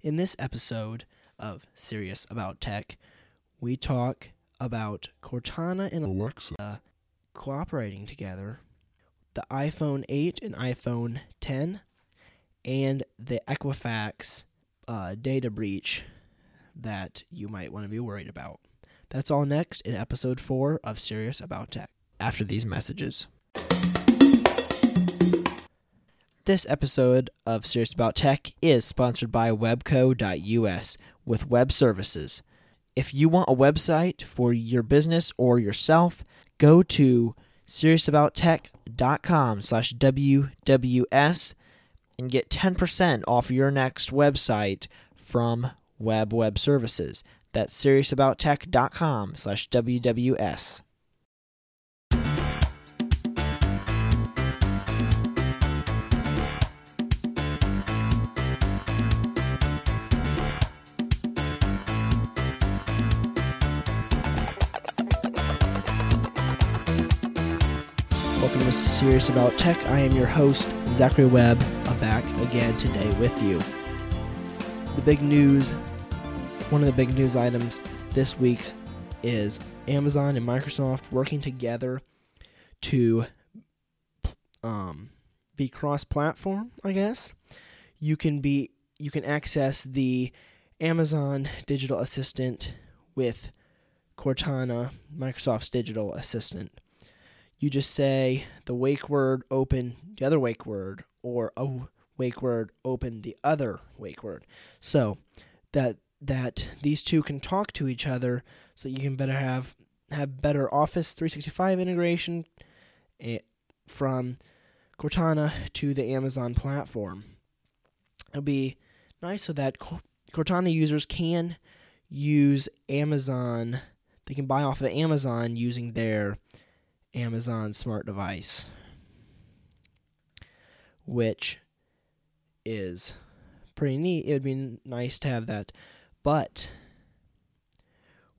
In this episode of Serious About Tech, we talk about Cortana and Alexa cooperating together, the iPhone 8 and iPhone 10, and the Equifax uh, data breach that you might want to be worried about. That's all next in episode 4 of Serious About Tech. After these messages. This episode of Serious About Tech is sponsored by webbco.us with web services. If you want a website for your business or yourself, go to seriousabouttech.com slash WWS and get 10% off your next website from Web Web Services. That's seriousabouttech.com slash WWS. Welcome to Serious About Tech. I am your host, Zachary Webb. I'm back again today with you. The big news, one of the big news items this week is Amazon and Microsoft working together to um, be cross-platform. I guess you can be you can access the Amazon Digital Assistant with Cortana, Microsoft's Digital Assistant you just say the wake word open the other wake word or a wake word open the other wake word. So that that these two can talk to each other so you can better have have better office 365 integration eh, from cortana to the amazon platform. It'll be nice so that cortana users can use amazon they can buy off of amazon using their Amazon smart device, which is pretty neat. It would be nice to have that. But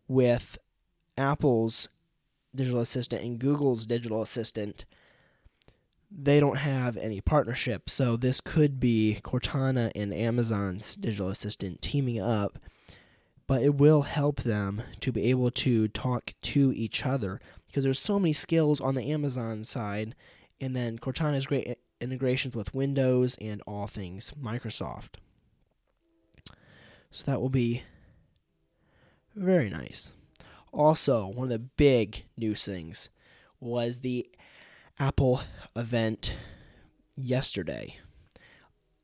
with Apple's digital assistant and Google's digital assistant, they don't have any partnership. So this could be Cortana and Amazon's digital assistant teaming up, but it will help them to be able to talk to each other because there's so many skills on the Amazon side, and then Cortana has great integrations with Windows and all things Microsoft. So that will be very nice. Also, one of the big news things was the Apple event yesterday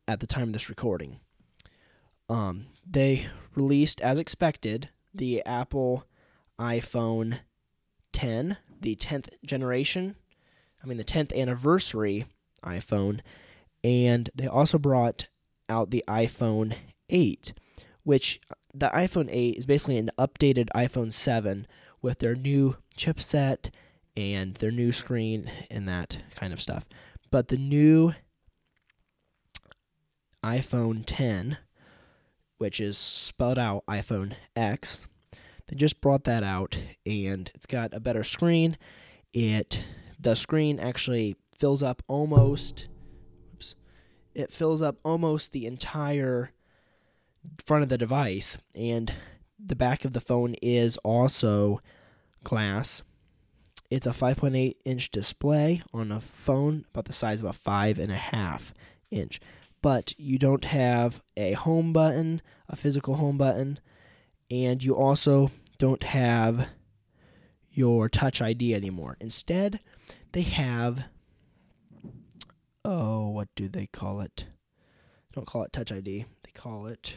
at the time of this recording. Um, they released, as expected, the Apple iPhone 10, the 10th generation, I mean, the 10th anniversary iPhone, and they also brought out the iPhone 8, which uh, the iPhone 8 is basically an updated iPhone 7 with their new chipset and their new screen and that kind of stuff. But the new iPhone 10, which is spelled out iPhone X, they just brought that out, and it's got a better screen. It the screen actually fills up almost. Oops, it fills up almost the entire front of the device, and the back of the phone is also glass. It's a 5.8 inch display on a phone about the size of a five and a half inch, but you don't have a home button, a physical home button and you also don't have your touch ID anymore. Instead, they have oh, what do they call it? Don't call it touch ID. They call it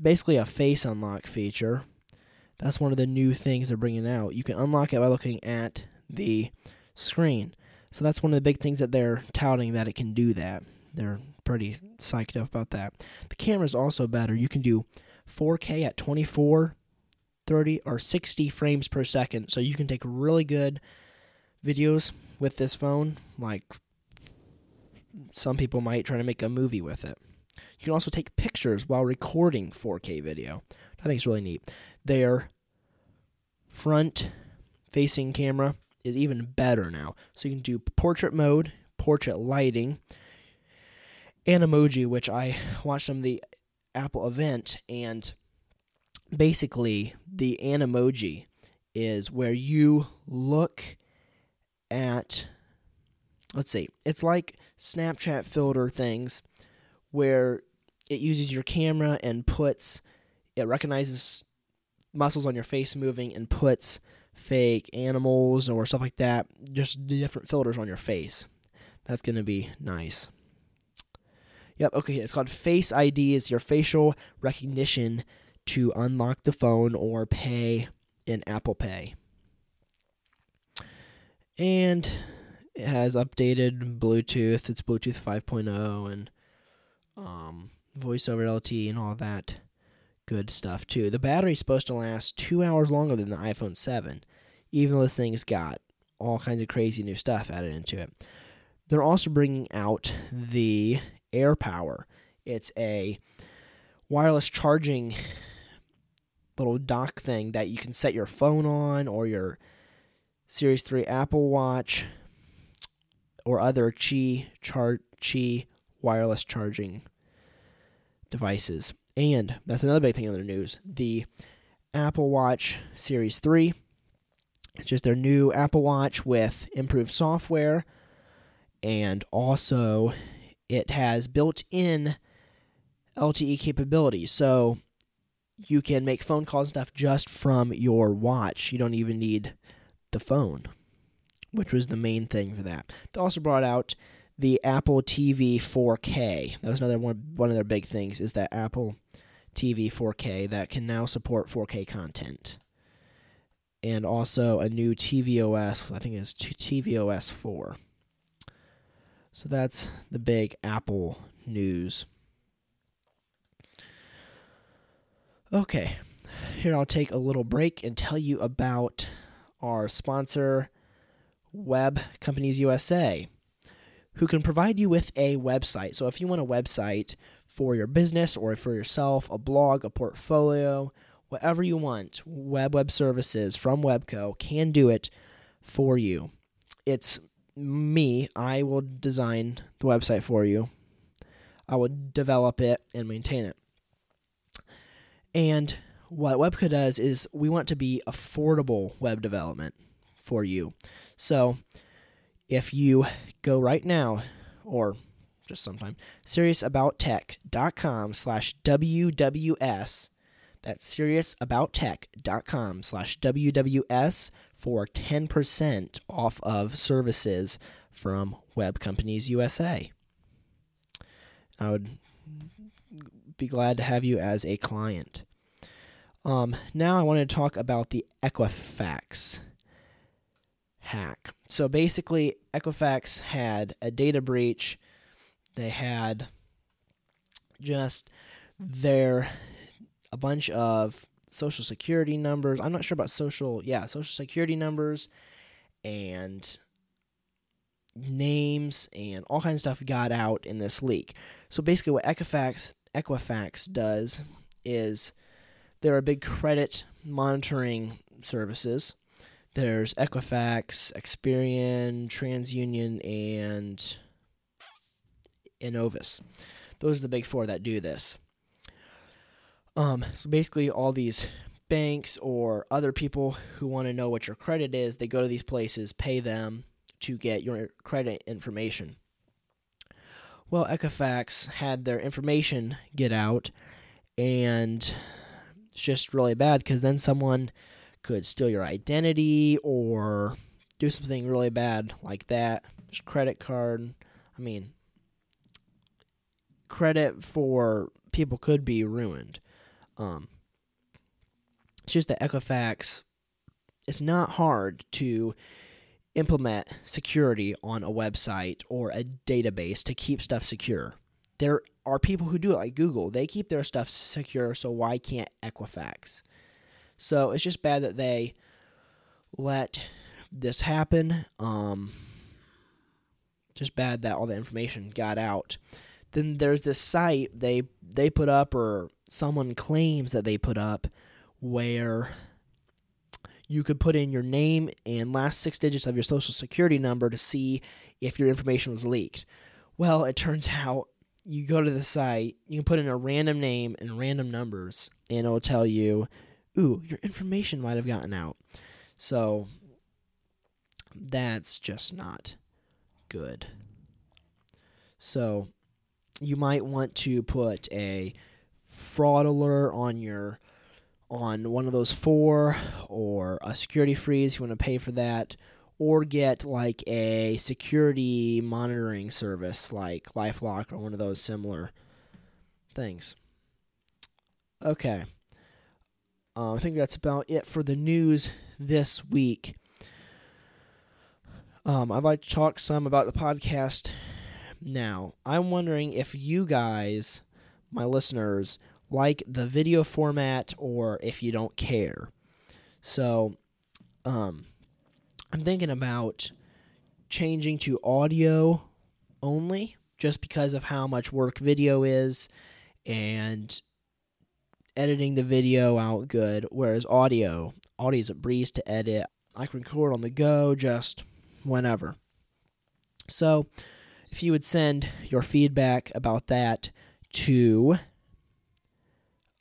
basically a face unlock feature. That's one of the new things they're bringing out. You can unlock it by looking at the screen. So that's one of the big things that they're touting that it can do that. They're pretty psyched up about that. The camera is also better. You can do 4K at 24, 30, or 60 frames per second. So you can take really good videos with this phone. Like some people might try to make a movie with it. You can also take pictures while recording 4K video. I think it's really neat. Their front facing camera is even better now. So you can do portrait mode, portrait lighting, Animoji, which I watched of the Apple event, and basically the Animoji is where you look at let's see it's like snapchat filter things where it uses your camera and puts it recognizes muscles on your face moving and puts fake animals or stuff like that just different filters on your face. That's going to be nice yep okay it's called face id is your facial recognition to unlock the phone or pay in apple pay and it has updated bluetooth it's bluetooth 5.0 and um, voice over LTE and all that good stuff too. The battery's supposed to last two hours longer than the iPhone 7, even though this thing's got all kinds of crazy new stuff added into it. They're also bringing out the AirPower. It's a wireless charging little dock thing that you can set your phone on or your Series 3 Apple Watch or other Qi char- Qi wireless charging devices. And that's another big thing in the news. The Apple Watch Series 3. It's just their new Apple Watch with improved software. And also, it has built in LTE capability. So you can make phone calls and stuff just from your watch. You don't even need the phone, which was the main thing for that. They also brought out the Apple TV 4K. That was another one one of their big things is that Apple TV 4K that can now support 4K content. And also a new tvOS, I think it's tvOS 4. So that's the big Apple news. Okay, here I'll take a little break and tell you about our sponsor, Web Companies USA who can provide you with a website. So if you want a website for your business or for yourself, a blog, a portfolio, whatever you want, Web Web Services from Webbco can do it for you. It's me. I will design the website for you. I will develop it and maintain it. And what Webbco does is we want to be affordable web development for you. So if you go right now or just sometime seriousabouttech.com slash wws that's seriousabouttech.com slash wws for 10% off of services from web companies usa i would be glad to have you as a client um, now i want to talk about the equifax hack. So basically, Equifax had a data breach. They had just their a bunch of social security numbers. I'm not sure about social, yeah, social security numbers and names and all kinds of stuff got out in this leak. So basically, what Equifax Equifax does is they're a big credit monitoring services there's Equifax, Experian, TransUnion, and Innovis. Those are the big four that do this. Um, so basically, all these banks or other people who want to know what your credit is, they go to these places, pay them to get your credit information. Well, Equifax had their information get out, and it's just really bad because then someone could steal your identity or do something really bad like that. Just credit card. I mean, credit for people could be ruined. Um, it's just that Equifax, it's not hard to implement security on a website or a database to keep stuff secure. There are people who do it, like Google. They keep their stuff secure, so why can't Equifax? So it's just bad that they let this happen. Um, just bad that all the information got out. Then there's this site they they put up, or someone claims that they put up, where you could put in your name and last six digits of your social security number to see if your information was leaked. Well, it turns out you go to the site, you can put in a random name and random numbers, and it'll tell you, ooh, your information might have gotten out. So that's just not good. So you might want to put a fraud alert on your on one of those four or a security freeze you want to pay for that or get like a security monitoring service like LifeLock or one of those similar things. Okay. Uh, I think that's about it for the news this week. Um, I'd like to talk some about the podcast now. I'm wondering if you guys, my listeners, like the video format or if you don't care. So, um, I'm thinking about changing to audio only just because of how much work video is and editing the video out good whereas audio audio is a breeze to edit i can record on the go just whenever so if you would send your feedback about that to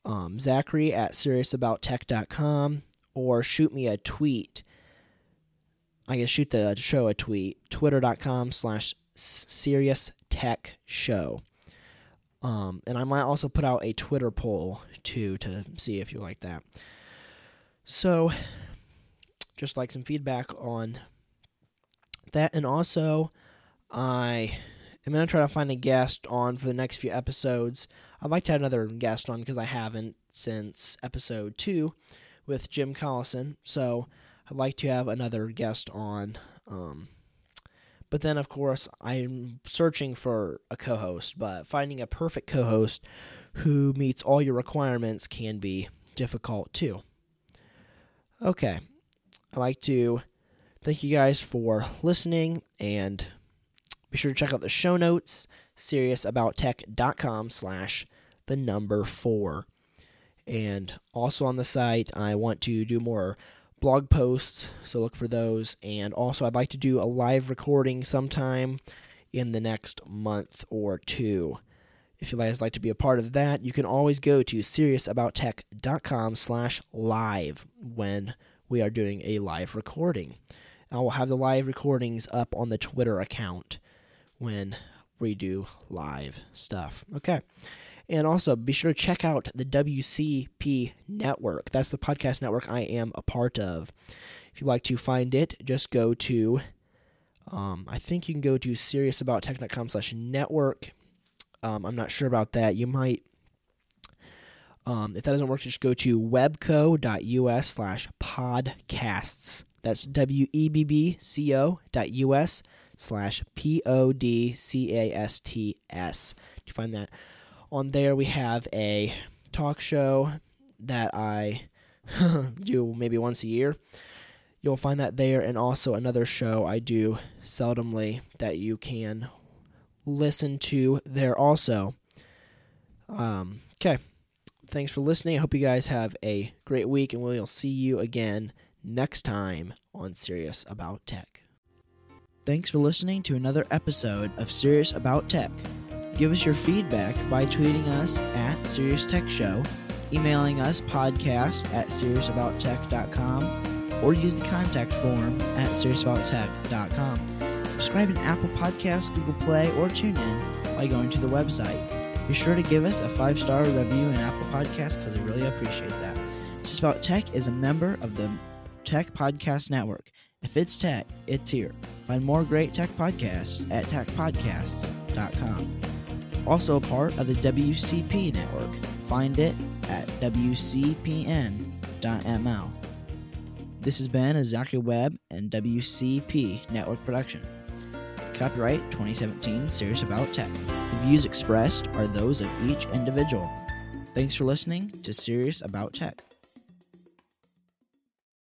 um, Zachary at SeriousAboutTech.com or shoot me a tweet. I guess shoot the show a tweet. Twitter.com slash Serious Tech Show. Um, and I might also put out a Twitter poll too to see if you like that. So, just like some feedback on that. And also, I am going to try to find a guest on for the next few episodes. I'd like to have another guest on because I haven't since episode two with Jim Collison. So I'd like to have another guest on. Um, but then, of course, I'm searching for a co host, but finding a perfect co host who meets all your requirements can be difficult too. Okay. I'd like to thank you guys for listening and be sure to check out the show notes, seriousabouttech.com slash the number four. And also on the site, I want to do more blog posts, so look for those. And also, I'd like to do a live recording sometime in the next month or two. If you guys like to be a part of that, you can always go to seriousabouttech.com slash live when we are doing a live recording. I will have the live recordings up on the Twitter account when we do live stuff. Okay. And also be sure to check out the WCP network. That's the podcast network I am a part of. If you'd like to find it, just go to um, I think you can go to seriousabouttech.com slash network. Um, I'm not sure about that. You might um, if that doesn't work, just go to webbco.us slash podcasts. That's W E B B C O dot US slash P O D C A S T S. You find that on there. We have a talk show that I do maybe once a year. You'll find that there, and also another show I do seldomly that you can listen to there also. Um, okay. Thanks for listening. I hope you guys have a great week, and we'll see you again next time on Serious About Tech. Thanks for listening to another episode of Serious About Tech. Give us your feedback by tweeting us at Serious Tech Show, emailing us podcast at seriousabouttech.com, or use the contact form at seriousabouttech.com. Subscribe in Apple Podcasts, Google Play, or tune in by going to the website. Be sure to give us a five star review in Apple Podcasts because we really appreciate that. Serious About Tech is a member of the Tech Podcast Network. If it's tech, it's here. Find more great tech podcasts at techpodcasts.com. Also a part of the WCP network. Find it at WCPN.ml. This has been a Zachary Webb and WCP network production. Copyright 2017 Serious About Tech. The views expressed are those of each individual. Thanks for listening to Serious About Tech.